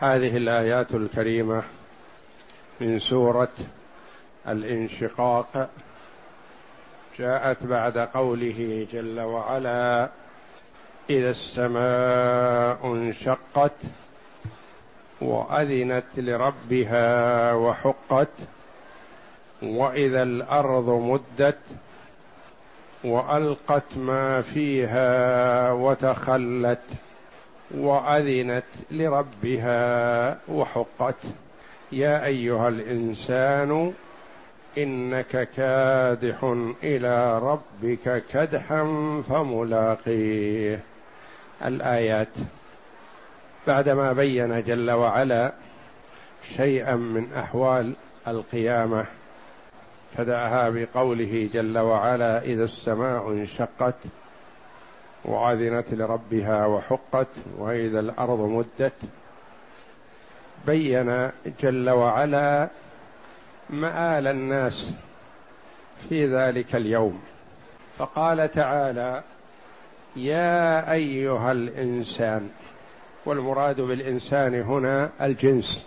هذه الآيات الكريمة من سورة الانشقاق. جاءت بعد قوله جل وعلا إذا السماء انشقت وأذنت لربها وحقت وإذا الأرض مدت وألقت ما فيها وتخلت وأذنت لربها وحقت. يا أيها الإنسان إنك كادح إلى ربك كدحا فملاقيه. الآيات. بعدما بين جل وعلا شيئا من أحوال القيامة ابتداها بقوله جل وعلا إذا السماء انشقت واذنت لربها وحقت وإذا الأرض مدت. بين جل وعلا مآل الناس في ذلك اليوم. فقال تعالى يا أيها الإنسان والمراد بالإنسان هنا الجنس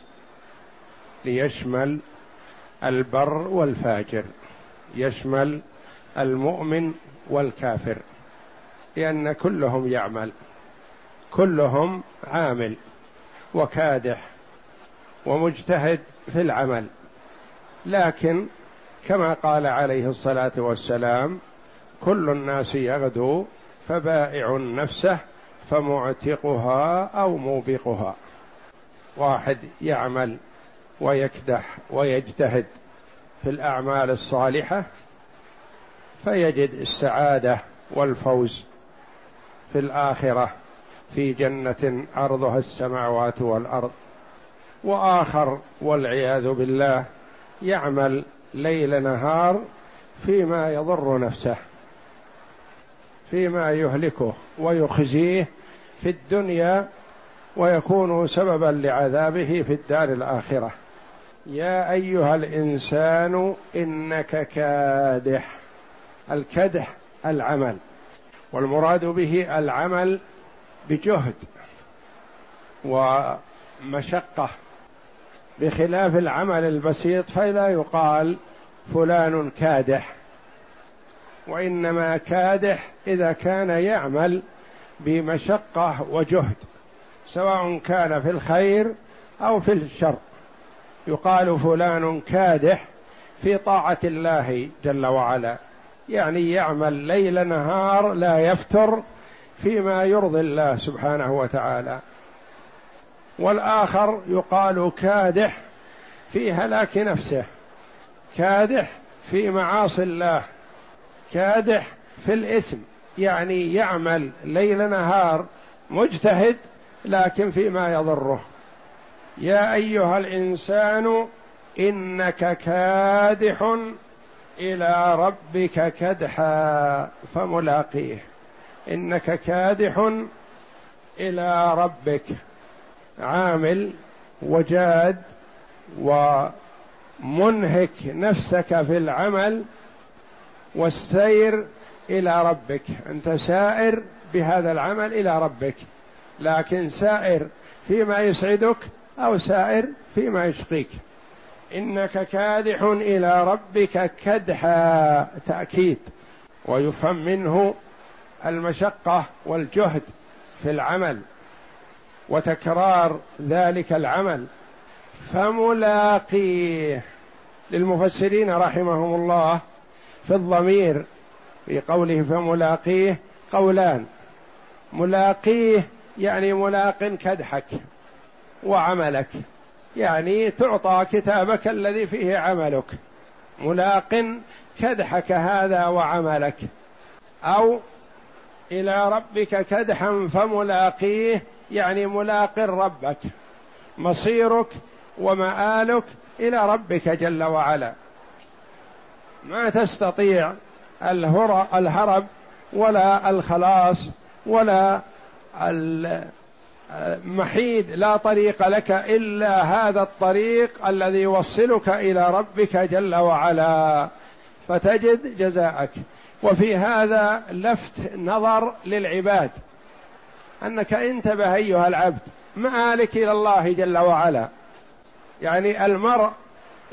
ليشمل البر والفاجر يشمل المؤمن والكافر. لأن كلهم يعمل كلهم عامل وكادح ومجتهد في العمل. لكن كما قال عليه الصلاة والسلام كل الناس يغدو فبائع نفسه فمعتقها أو موبقها. واحد يعمل ويكدح ويجتهد في الأعمال الصالحة فيجد السعادة والفوز في الآخرة في جنة عرضها السماوات والأرض. وآخر والعياذ بالله يعمل ليل نهار فيما يضر نفسه فيما يهلكه ويخزيه في الدنيا ويكون سببا لعذابه في الدار الآخرة. يا أيها الإنسان إنك كادح الكدح العمل. والمراد به العمل بجهد ومشقة. بخلاف العمل البسيط فلا يقال فلان كادح وإنما كادح إذا كان يعمل بمشقة وجهد سواء كان في الخير أو في الشر. يقال فلان كادح في طاعة الله جل وعلا. يعني يعمل ليل نهار لا يفتر فيما يرضي الله سبحانه وتعالى. والآخر يقال كادح في هلاك نفسه كادح في معاصي الله كادح في الإثم يعني يعمل ليل نهار مجتهد لكن فيما يضره. يا أيها الإنسان إنك كادح إلى ربك كدحا فملاقيه. إنك كادح إلى ربك. عامل وجاد ومنهك نفسك في العمل والسير إلى ربك. أنت سائر بهذا العمل إلى ربك. لكن سائر فيما يسعدك أو سائر فيما يشقيك. إنك كادح إلى ربك كدحا تأكيد. ويفهم منه المشقة والجهد في العمل وتكرار ذلك العمل. فملاقيه. للمفسرين رحمهم الله في الضمير في قوله فملاقيه قولان. ملاقيه يعني ملاق كدحك وعملك. يعني تعطى كتابك الذي فيه عملك. ملاق كدحك هذا وعملك. أو إلى ربك كدحا فملاقيه يعني ملاق ربك. مصيرك ومآلك إلى ربك جل وعلا. ما تستطيع الهرب ولا الخلاص ولا المحيد لا طريق لك إلا هذا الطريق الذي يوصلك إلى ربك جل وعلا فتجد جزاءك. وفي هذا لفت نظر للعباد أنك انتبه أيها العبد مآلك إلى الله جل وعلا. يعني المرء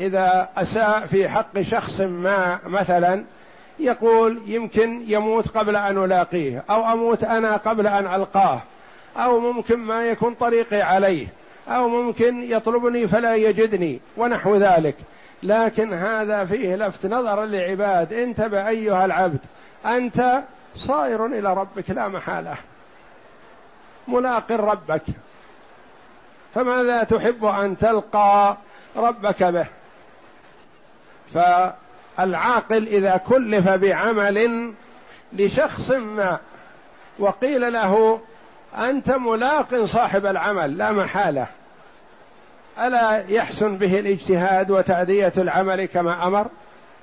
إذا أساء في حق شخص ما مثلا يقول يمكن يموت قبل أن ألاقيه أو أموت أنا قبل أن ألقاه. أو ممكن ما يكون طريقي عليه أو ممكن يطلبني فلا يجدني ونحو ذلك. لكن هذا فيه لفت نظر للعباد. انتبه أيها العبد أنت صائر إلى ربك لا محالة. ملاق ربك. فماذا تحب أن تلقى ربك به؟ فالعاقل إذا كلف بعمل لشخص ما وقيل له أنت ملاق صاحب العمل لا محالة. ألا يحسن به الاجتهاد وتأدية العمل كما أمر؟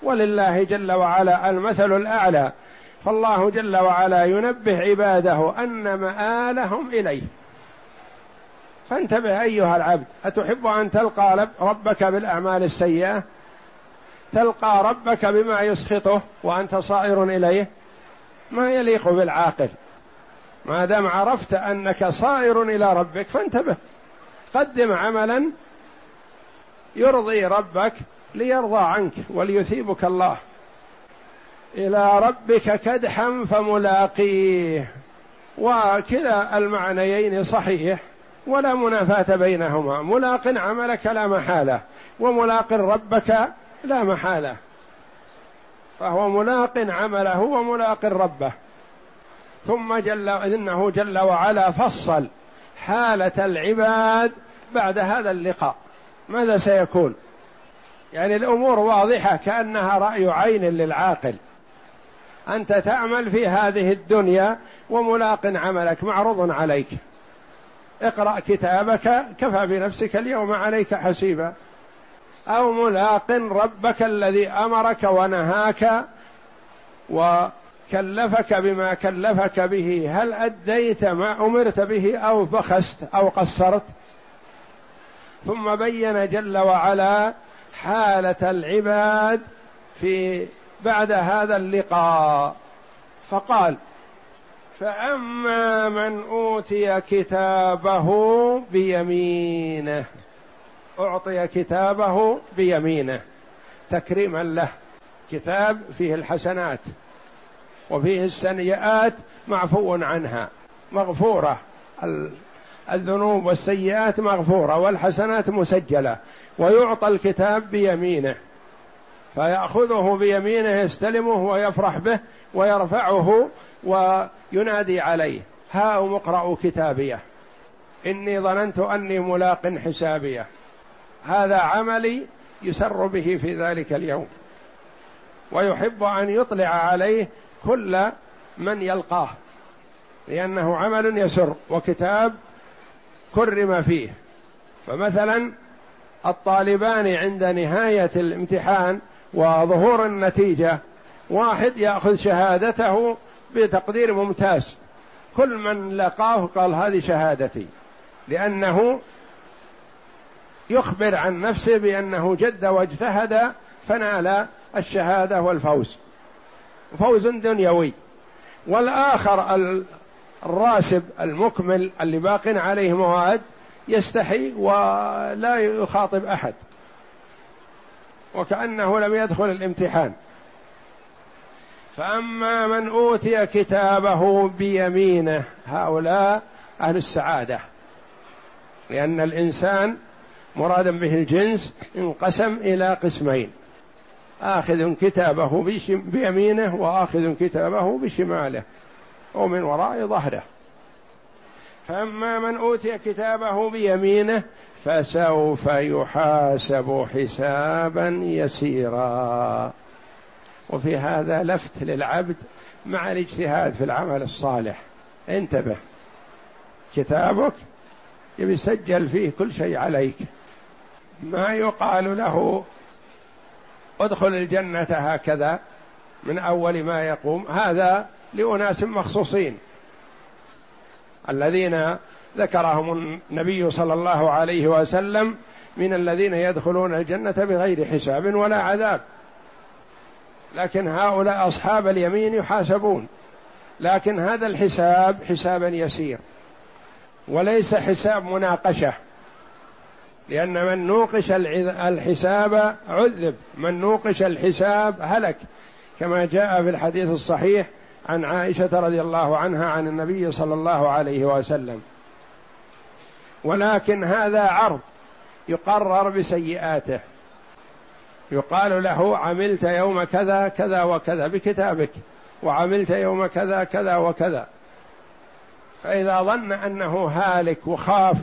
ولله جل وعلا المثل الأعلى. فالله جل وعلا ينبه عباده أن مآلهم إليه. فانتبه أيها العبد أتحب أن تلقى ربك بالأعمال السيئة؟ تلقى ربك بما يسخطه وأنت صائر إليه؟ ما يليق بالعاقل. ما دام عرفت أنك صائر إلى ربك فانتبه. قدم عملا يرضي ربك ليرضى عنك وليثيبك الله. إلى ربك كدحا فملاقيه. وكلا المعنيين صحيح ولا منافاة بينهما. ملاق عملك لا محالة وملاق ربك لا محالة. فهو ملاق عمله وملاق ربه. ثم جل إنه جل وعلا فصل حالة العباد بعد هذا اللقاء. ماذا سيكون؟ يعني الأمور واضحة كأنها رأي عين للعاقل. أنت تعمل في هذه الدنيا وملاق عملك معروض عليك. اقرأ كتابك كفى بنفسك اليوم عليك حسيبا. أو ملاق ربك الذي أمرك ونهاك وكلفك بما كلفك به. هل أديت ما أمرت به أو بخست أو قصرت؟ ثم بين جل وعلا حالة العباد في بعد هذا اللقاء. فقال فأما من أوتي كتابه بيمينه أعطي كتابه بيمينه. تكريما له. كتاب فيه الحسنات. وفيه السيئات معفو عنها. مغفورة. الذنوب والسيئات مغفورة والحسنات مسجلة. ويعطى الكتاب بيمينه. فيأخذه بيمينه يستلمه ويفرح به ويرفعه وينادي عليه. ها اقرأوا كتابيه. إني ظننت أني ملاق حسابيه. هذا عملي يسر به في ذلك اليوم. ويحب أن يطلع عليه كل من يلقاه لأنه عمل يسر وكتاب كرم فيه. فمثلا الطالبان عند نهاية الامتحان وظهور النتيجة واحد يأخذ شهادته بتقدير ممتاز. كل من لقاه قال هذه شهادتي لأنه يخبر عن نفسه بأنه جد واجتهد فنال الشهادة والفوز. فوز دنيوي. والآخر الراسب المكمل اللي باق عليه مواد يستحي ولا يخاطب أحد. وكأنه لم يدخل الامتحان. فأما من أوتي كتابه بيمينه هؤلاء أهل السعادة. لأن الإنسان مرادا به الجنس انقسم إلى قسمين. آخذ كتابه بيمينه وآخذ كتابه بشماله ومن وراء ظهره. فأما من أوتي كتابه بيمينه فسوف يحاسب حسابا يسيرا. وفي هذا لفت للعبد مع الاجتهاد في العمل الصالح. انتبه. كتابك يسجل فيه كل شيء عليك. ما يقال له ادخل الجنة هكذا من أول ما يقوم. هذا لأناس مخصوصين الذين ذكرهم النبي صلى الله عليه وسلم من الذين يدخلون الجنة بغير حساب ولا عذاب. لكن هؤلاء أصحاب اليمين يحاسبون. لكن هذا الحساب حسابا يسير. وليس حساب مناقشة. لأن من نوقش الحساب عذب. من نوقش الحساب هلك. كما جاء في الحديث الصحيح عن عائشة رضي الله عنها عن النبي صلى الله عليه وسلم. ولكن هذا عرض يقرر بسيئاته. يقال له عملت يوم كذا كذا وكذا بكتابك. وعملت يوم كذا كذا وكذا. فإذا ظن أنه هالك وخاف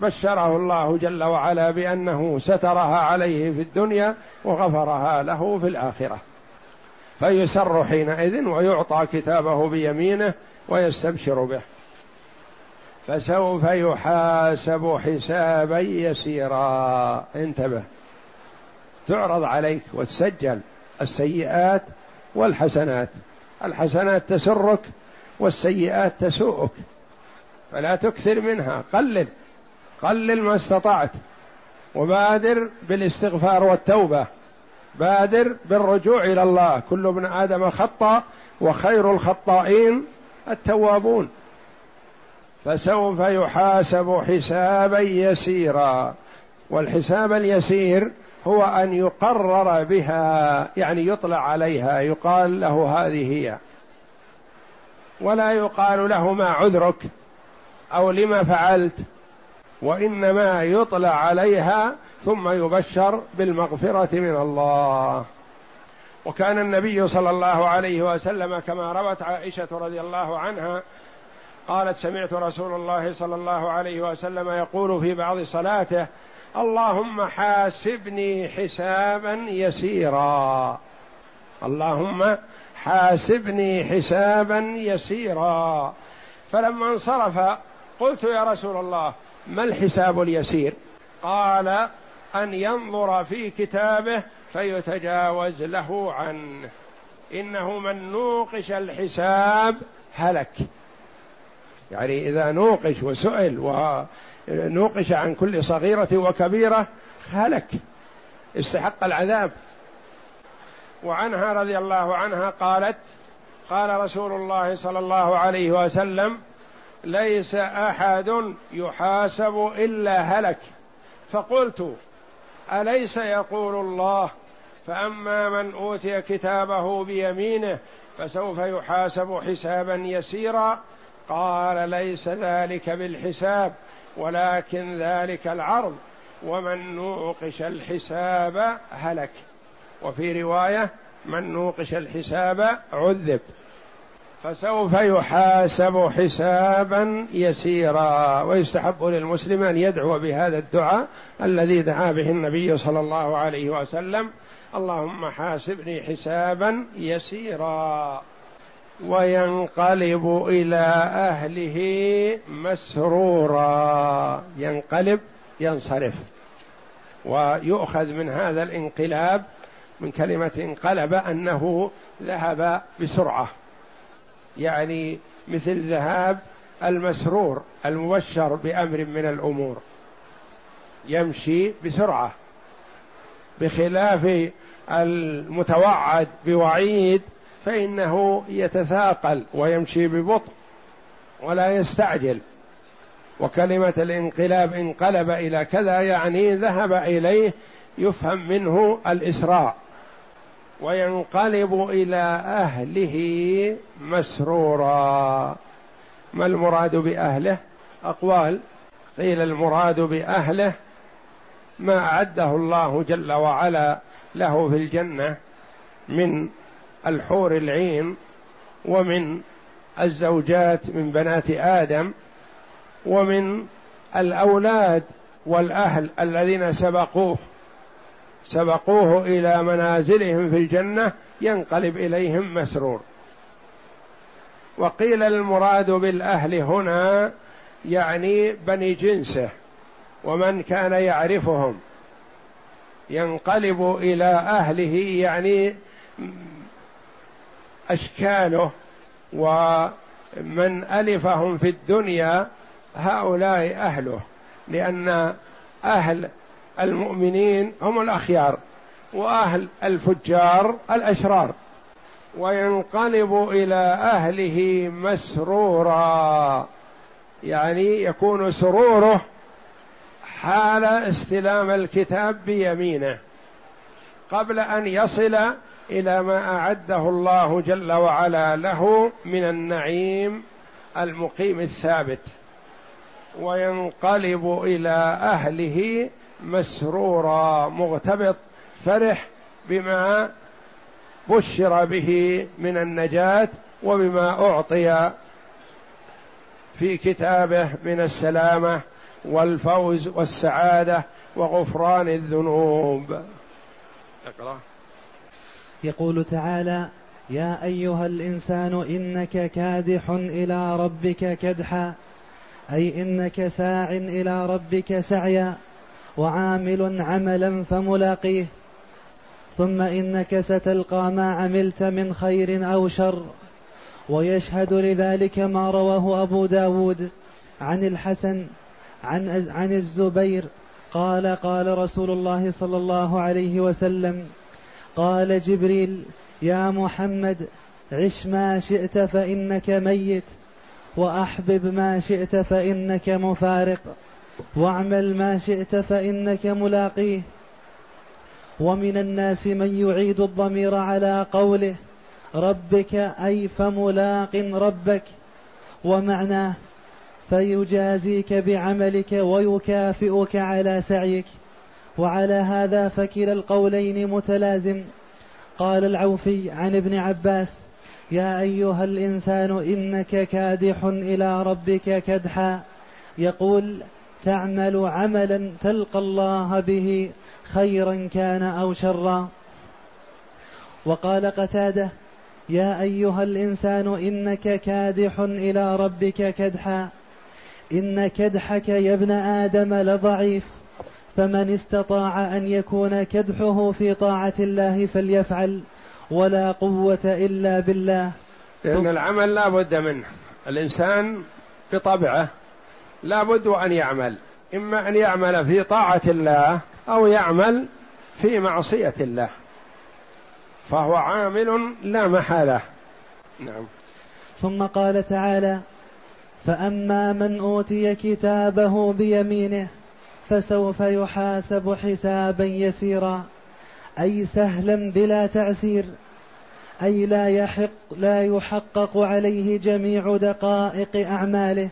بشره الله جل وعلا بأنه سترها عليه في الدنيا وغفرها له في الآخرة. فيسر حينئذ ويعطى كتابه بيمينه ويستبشر به. فسوف يحاسب حسابا يسيرا. انتبه. تعرض عليك وتسجل السيئات والحسنات. الحسنات تسرك والسيئات تسوءك. فلا تكثر منها. قلل. قلل ما استطعت. وبادر بالاستغفار والتوبة. بادر بالرجوع إلى الله. كل ابن آدم خطأ وخير الخطائين التوابون. فسوف يحاسب حسابا يسيرا. والحساب اليسير هو أن يقرر بها يعني يطلع عليها. يقال له هذه هي. ولا يقال له ما عذرك أو لما فعلت. وإنما يطلع عليها ثم يبشر بالمغفرة من الله. وكان النبي صلى الله عليه وسلم كما روت عائشة رضي الله عنها قالت سمعت رسول الله صلى الله عليه وسلم يقول في بعض صلاته اللهم حاسبني حسابا يسيرا. اللهم حاسبني حسابا يسيرا. فلما انصرف قلت يا رسول الله ما الحساب اليسير؟ قال أن ينظر في كتابه فيتجاوز له عنه. إنه من نوقش الحساب هلك. يعني إذا نوقش وسئل ونوقش عن كل صغيرة وكبيرة هلك. استحق العذاب. وعنها رضي الله عنها قالت قال رسول الله صلى الله عليه وسلم ليس أحد يحاسب إلا هلك. فقلت أليس يقول الله فأما من أوتي كتابه بيمينه فسوف يحاسب حسابا يسيرا؟ قال ليس ذلك بالحساب ولكن ذلك العرض ومن نوقش الحساب هلك. وفي رواية من نوقش الحساب عذب. فسوف يحاسب حسابا يسيرا ويستحب للمسلم أن يدعو بهذا الدعاء الذي دعا به النبي صلى الله عليه وسلم. اللهم حاسبني حسابا يسيرا. وينقلب إلى أهله مسرورا. ينقلب ينصرف. ويؤخذ من هذا الانقلاب من كلمة انقلب أنه ذهب بسرعة. يعني مثل ذهاب المسرور المبشر بأمر من الأمور. يمشي بسرعة بخلاف المتوعد بوعيد فإنه يتثاقل ويمشي ببطء ولا يستعجل. وكلمة الانقلاب انقلب إلى كذا يعني ذهب إليه يفهم منه الإسراء. وينقلب إلى أهله مسرورا. ما المراد بأهله؟ أقوال. قيل المراد بأهله ما أعده الله جل وعلا له في الجنة من الحور العين ومن الزوجات من بنات آدم ومن الأولاد والأهل الذين سبقوه. سبقوه إلى منازلهم في الجنة ينقلب إليهم مسرور. وقيل المراد بالأهل هنا يعني بني جنسه ومن كان يعرفهم. ينقلب إلى أهله يعني أشكاله ومن ألفهم في الدنيا هؤلاء أهله لأن أهل المؤمنين هم الأخيار وأهل الفجار الأشرار وينقلب إلى أهله مسرورا يعني يكون سروره حال استلام الكتاب بيمينه قبل أن يصل إلى ما أعده الله جل وعلا له من النعيم المقيم الثابت وينقلب إلى أهله مسرورا مغتبط فرح بما بشر به من النجاة وبما أعطي في كتابه من السلامة والفوز والسعادة وغفران الذنوب. اقرأ. يقول تعالى يا أيها الإنسان إنك كادح إلى ربك كدحا أي إنك ساع إلى ربك سعيا. وعامل عملا فملاقيه. ثم إنك ستلقى ما عملت من خير أو شر. ويشهد لذلك ما رواه أبو داود عن الحسن عن عن الزبير. قال قال رسول الله صلى الله عليه وسلم قال جبريل يا محمد عش ما شئت فإنك ميت وأحبب ما شئت فإنك مفارق. واعمل ما شئت فإنك ملاقيه. ومن الناس من يعيد الضمير على قوله ربك أي فملاق ربك. ومعناه فيجازيك بعملك ويكافئك على سعيك. وعلى هذا فكلا القولين متلازم. قال العوفي عن ابن عباس يا أيها الإنسان إنك كادح إلى ربك كدحا. يقول تعمل عملا تلقى الله به خيرا كان أو شرا. وقال قتادة يا أيها الإنسان إنك كادح إلى ربك كدحا. إن كدحك يا ابن آدم لضعيف. فمن استطاع أن يكون كدحه في طاعة الله فليفعل ولا قوة إلا بالله. لأن العمل لا بد منه. الإنسان بطبعه لا بد أن يعمل. إما أن يعمل في طاعة الله أو يعمل في معصية الله. فهو عامل لا محالة. نعم. ثم قال تعالى فأما من أوتي كتابه بيمينه فسوف يحاسب حسابا يسيرا. أي سهلا بلا تعسير أي لا يحق لا يحقق عليه جميع دقائق أعماله.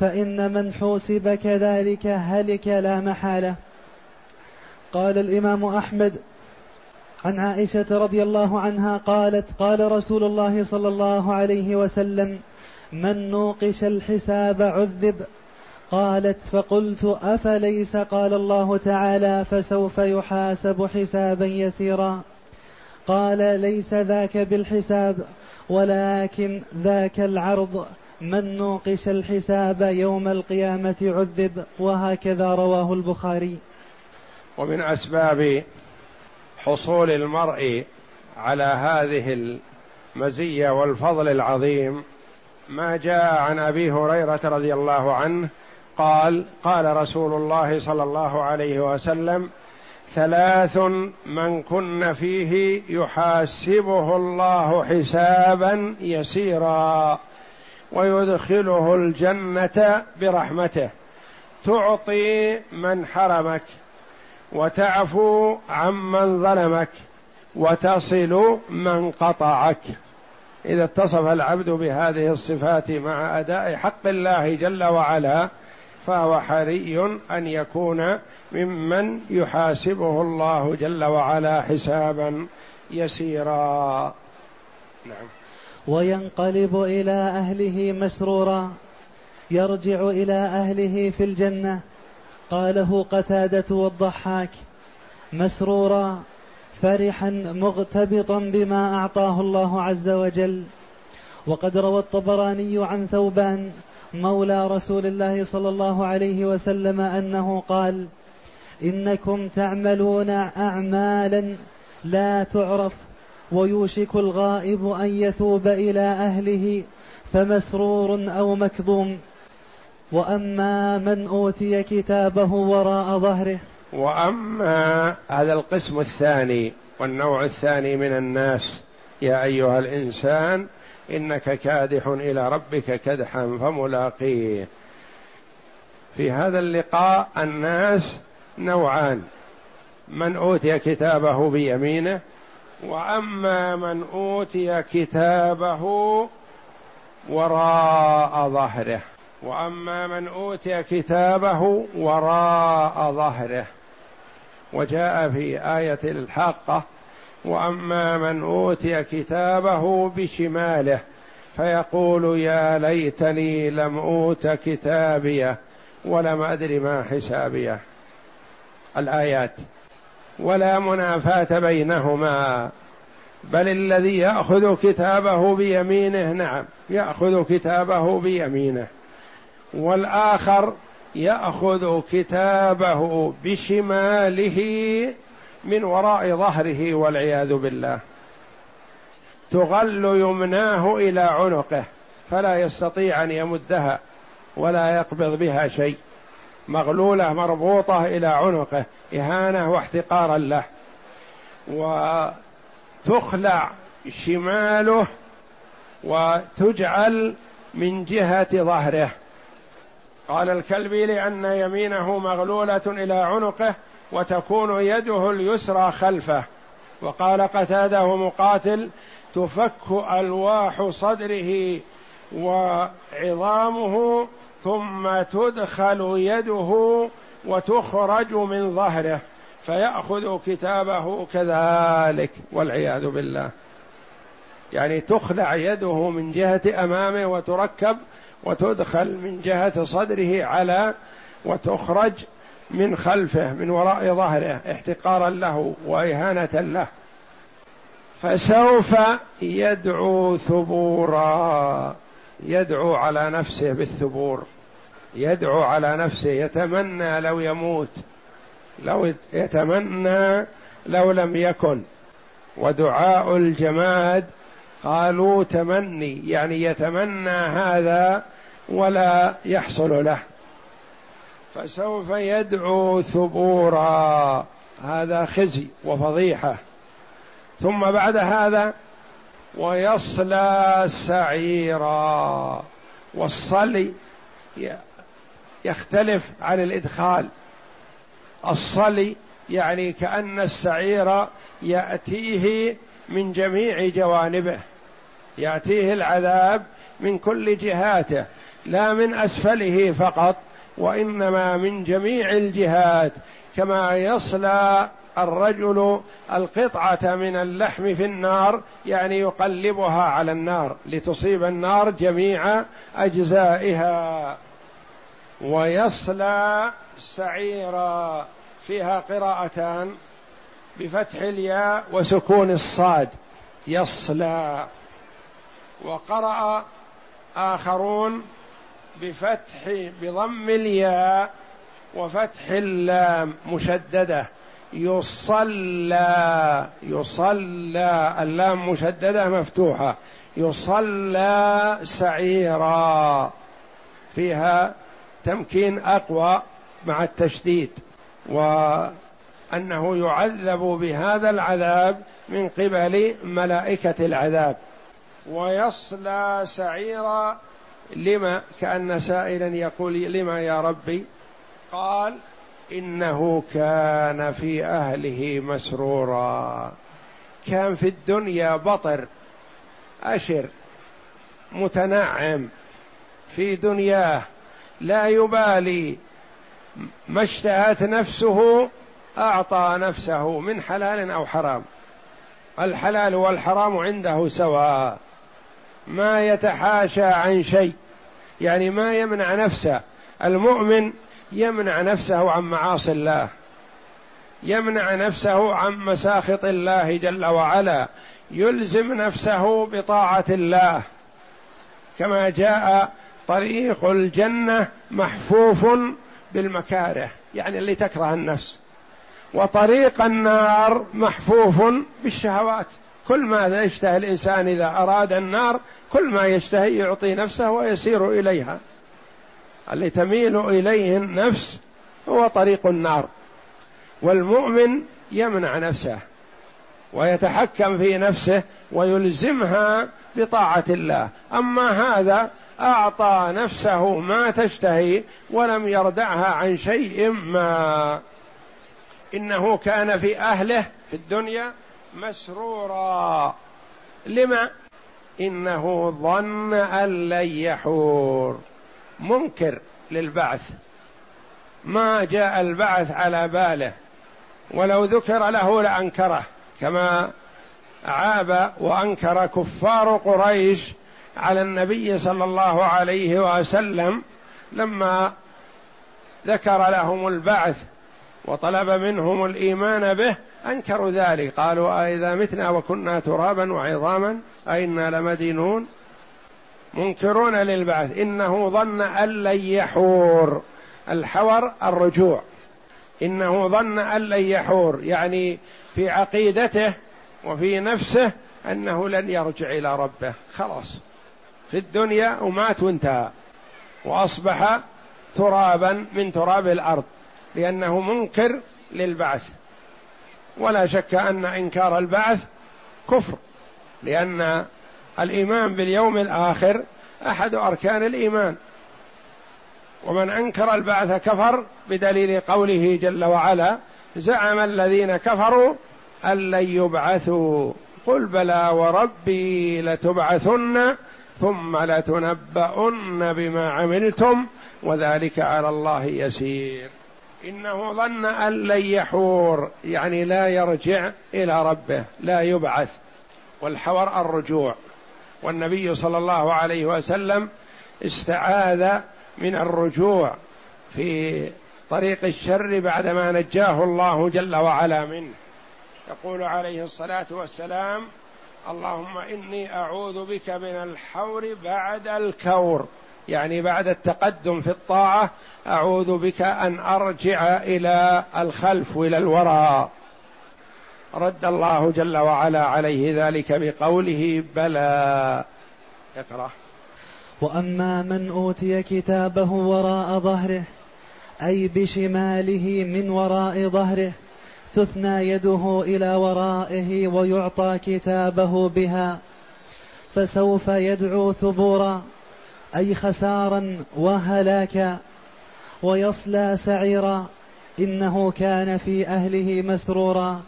فإن من حوسب كذلك هلك لا محالة. قال الإمام أحمد عن عائشة رضي الله عنها قالت قال رسول الله صلى الله عليه وسلم من نوقش الحساب عذب قالت فقلت أفليس؟ قال الله تعالى فسوف يحاسب حسابا يسيرا. قال ليس ذاك بالحساب ولكن ذاك العرض. من نوقش الحساب يوم القيامة عذب وهكذا رواه البخاري. ومن أسباب حصول المرء على هذه المزية والفضل العظيم ما جاء عن أبي هريرة رضي الله عنه قال قال رسول الله صلى الله عليه وسلم ثلاث من كن فيه يحاسبه الله حسابا يسيرا. ويدخله الجنة برحمته. تعطي من حرمك وتعفو عمن ظلمك وتصل من قطعك. إذا اتصف العبد بهذه الصفات مع أداء حق الله جل وعلا فهو حري أن يكون ممن يحاسبه الله جل وعلا حسابا يسيرا. نعم. وينقلب إلى أهله مسرورا يرجع إلى أهله في الجنة. قاله قتادة والضحاك مسرورا فرحا مغتبطا بما أعطاه الله عز وجل. وقد روى الطبراني عن ثوبان مولى رسول الله صلى الله عليه وسلم أنه قال إنكم تعملون أعمالا لا تعرف ويوشك الغائب أن يثوب إلى أهله فمسرور أو مكظوم. وأما من أوتي كتابه وراء ظهره. وأما هذا القسم الثاني والنوع الثاني من الناس يا أيها الإنسان إنك كادح إلى ربك كدحا فملاقيه. في هذا اللقاء الناس نوعان من أوتي كتابه بيمينه وأما من أوتي كتابه وراء ظهره. وأما من أوتي كتابه وراء ظهره. وجاء في آية الحاقه وأما من أوتي كتابه بشماله فيقول يا ليتني لم أوت كتابيه ولم أدر ما حسابيه. الآيات. ولا منافاة بينهما. بل الذي يأخذ كتابه بيمينه نعم يأخذ كتابه بيمينه. والآخر يأخذ كتابه بشماله من وراء ظهره والعياذ بالله. تغل يمناه إلى عنقه فلا يستطيع أن يمدها ولا يقبض بها شيء. مغلولة مربوطة إلى عنقه إهانة واحتقارا له. وتخلع شماله وتجعل من جهة ظهره. قال الكلبي لأن يمينه مغلولة إلى عنقه وتكون يده اليسرى خلفه. وقال قتاده مقاتل تفك ألواح صدره وعظامه ثم تدخل يده وتخرج من ظهره فيأخذ كتابه كذلك والعياذ بالله. يعني تخلع يده من جهة أمامه وتركب وتدخل من جهة صدره على وتخرج من خلفه من وراء ظهره احتقارا له وإهانة له. فسوف يدعو ثبورا. يدعو على نفسه بالثبور يدعو على نفسه يتمنى لو يموت لو يتمنى لو لم يكن. ودعاء الجماد قالوا تمني يعني يتمنى هذا ولا يحصل له. فسوف يدعو ثبورا هذا خزي وفضيحة. ثم بعد هذا ويصلى سعيرا. والصلي يختلف عن الإدخال. الصلي يعني كأن السعير يأتيه من جميع جوانبه. يأتيه العذاب من كل جهاته. لا من أسفله فقط وإنما من جميع الجهات. كما يصلى الرجل القطعة من اللحم في النار يعني يقلبها على النار لتصيب النار جميع أجزائها. ويصلى سعيرا. فيها قراءتان بفتح الياء وسكون الصاد. يصلى. وقرأ آخرون بفتح بضم الياء وفتح اللام مشددة. يصلى يصلى اللام مشددة مفتوحة. يصلى سعيرا. فيها تمكين أقوى مع التشديد وأنه يعذب بهذا العذاب من قبل ملائكة العذاب. ويصلى سعيرا لما كأن سائلا يقول لما يا ربي؟ قال إنه كان في أهله مسرورا. كان في الدنيا بطر أشر متنعم في دنياه لا يبالي. ما اشتهت نفسه أعطى نفسه من حلال أو حرام. الحلال والحرام عنده سواء. ما يتحاشى عن شيء يعني ما يمنع نفسه. المؤمن يمنع نفسه عن معاصي الله يمنع نفسه عن مساخط الله جل وعلا يلزم نفسه بطاعة الله. كما جاء طريق الجنة محفوف بالمكاره يعني اللي تكره النفس. وطريق النار محفوف بالشهوات. كل ما يشتهي الإنسان إذا أراد النار كل ما يشتهي يعطي نفسه ويسير إليها. اللي تميل إليه النفس هو طريق النار. والمؤمن يمنع نفسه ويتحكم في نفسه ويلزمها بطاعة الله. أما هذا أعطى نفسه ما تشتهي ولم يردعها عن شيء ما. إنه كان في أهله في الدنيا مسرورا. لما؟ إنه ظن أن لن يحور. منكر للبعث. ما جاء البعث على باله. ولو ذكر له لأنكره. كما عاب وأنكر كفار قريش على النبي صلى الله عليه وسلم لما ذكر لهم البعث وطلب منهم الإيمان به أنكروا ذلك. قالوا أإذا متنا وكنا ترابا وعظاما أئنا لمدينون؟ منكرون للبعث. إنه ظن أن لن يحور. الحور الرجوع. إنه ظن أن لن يحور. يعني في عقيدته وفي نفسه أنه لن يرجع إلى ربه. خلاص. في الدنيا ومات وانتهى. وأصبح ترابا من تراب الأرض. لأنه منكر للبعث. ولا شك أن إنكار البعث كفر. لأن الإيمان باليوم الآخر أحد أركان الإيمان. ومن أنكر البعث كفر بدليل قوله جل وعلا زعم الذين كفروا أن لن يبعثوا. قل بلى وربي لتبعثن ثم لتنبؤن بما عملتم وذلك على الله يسير. إنه ظن أن لن يحور يعني لا يرجع إلى ربه لا يبعث. والحور الرجوع. والنبي صلى الله عليه وسلم استعاذ من الرجوع في طريق الشر بعدما نجاه الله جل وعلا منه. يقول عليه الصلاة والسلام اللهم إني أعوذ بك من الحور بعد الكور. يعني بعد التقدم في الطاعة أعوذ بك أن أرجع إلى الخلف والى الوراء. رد الله جل وعلا عليه ذلك بقوله بلى. اقرأ. وأما من أوتي كتابه وراء ظهره أي بشماله من وراء ظهره تثنى يده إلى ورائه ويعطى كتابه بها فسوف يدعو ثبورا أي خسارا وهلاكا ويصلى سعيرا إنه كان في أهله مسرورا.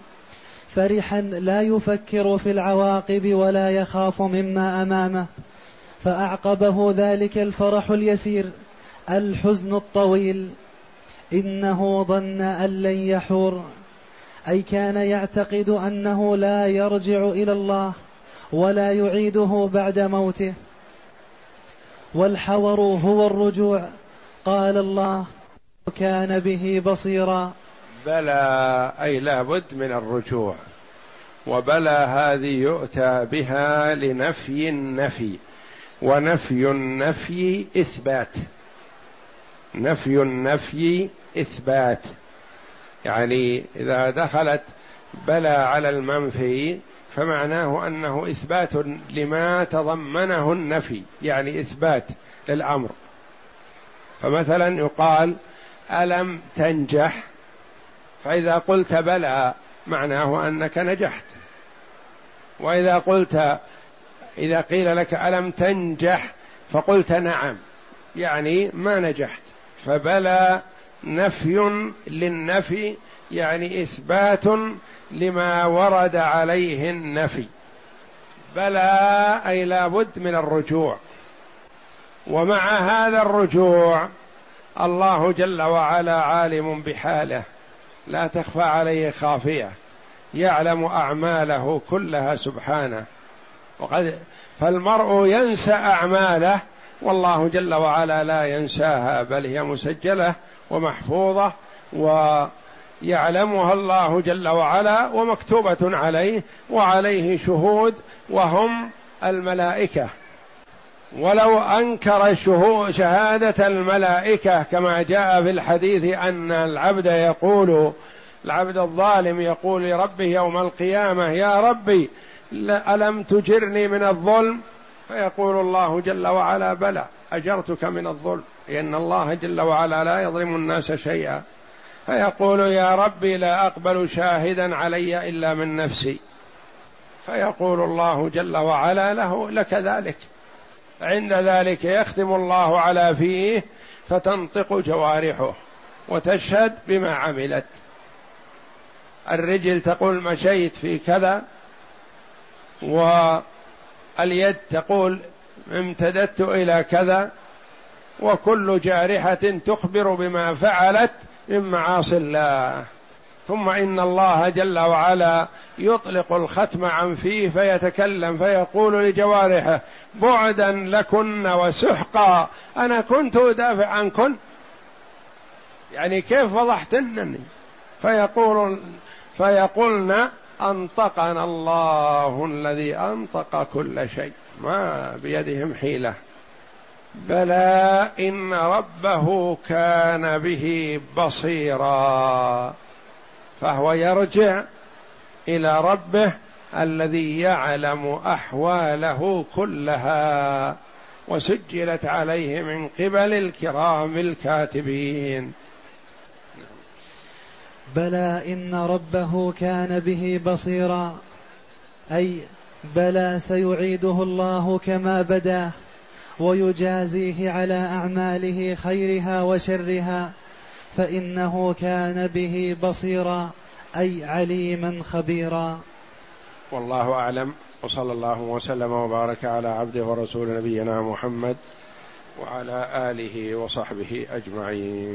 فرحا لا يفكر في العواقب ولا يخاف مما أمامه. فأعقبه ذلك الفرح اليسير الحزن الطويل. إنه ظن أن لن يحور. أي كان يعتقد أنه لا يرجع إلى الله ولا يعيده بعد موته. والحور هو الرجوع. قال الله كان به بصيرا. بلى أي لابد من الرجوع. وبلى هذه يؤتى بها لنفي النفي. ونفي النفي إثبات. نفي النفي إثبات. يعني إذا دخلت بلى على المنفي فمعناه أنه إثبات لما تضمنه النفي يعني إثبات للأمر. فمثلا يقال ألم تنجح؟ فإذا قلت بلى معناه أنك نجحت. وإذا قلت إذا قيل لك ألم تنجح فقلت نعم يعني ما نجحت. فبلى نفي للنفي يعني إثبات لما ورد عليه النفي. بلى أي لابد من الرجوع. ومع هذا الرجوع الله جل وعلا عالم بحاله. لا تخفى عليه خافية. يعلم أعماله كلها سبحانه. وقد فالمرء ينسى أعماله والله جل وعلا لا ينساها بل هي مسجلة ومحفوظة ويعلمها الله جل وعلا ومكتوبة عليه وعليه شهود وهم الملائكة. ولو أنكر شهادة الملائكة كما جاء في الحديث أن العبد يقول العبد الظالم يقول لربه يوم القيامة يا ربي ألم تجرني من الظلم؟ فيقول الله جل وعلا بلى أجرتك من الظلم لأن الله جل وعلا لا يظلم الناس شيئا. فيقول يا ربي لا أقبل شاهدا علي إلا من نفسي. فيقول الله جل وعلا له لك ذلك. عند ذلك يختم الله على فيه فتنطق جوارحه وتشهد بما عملت. الرجل تقول مشيت في كذا واليد تقول امتددت إلى كذا وكل جارحة تخبر بما فعلت من معاصي الله. ثم إن الله جل وعلا يطلق الختم عن فيه فيتكلم فيقول لجوارحه بعدا لكن وسحقا أنا كنت ادافع عنكن يعني كيف فضحتنني فيقول فيقولن أنطقنا الله الذي أنطق كل شيء ما بيدهم حيلة. بلى إن ربه كان به بصيرا. فهو يرجع إلى ربه الذي يعلم أحواله كلها وسجلت عليه من قبل الكرام الكاتبين. بلى إن ربه كان به بصيرا. أي بلى سيعيده الله كما بدا ويجازيه على أعماله خيرها وشرها. فإنه كان به بصيرا أي عليما خبيرا. والله أعلم وصلى الله وسلم وبارك على عبده ورسول نبينا محمد وعلى آله وصحبه أجمعين.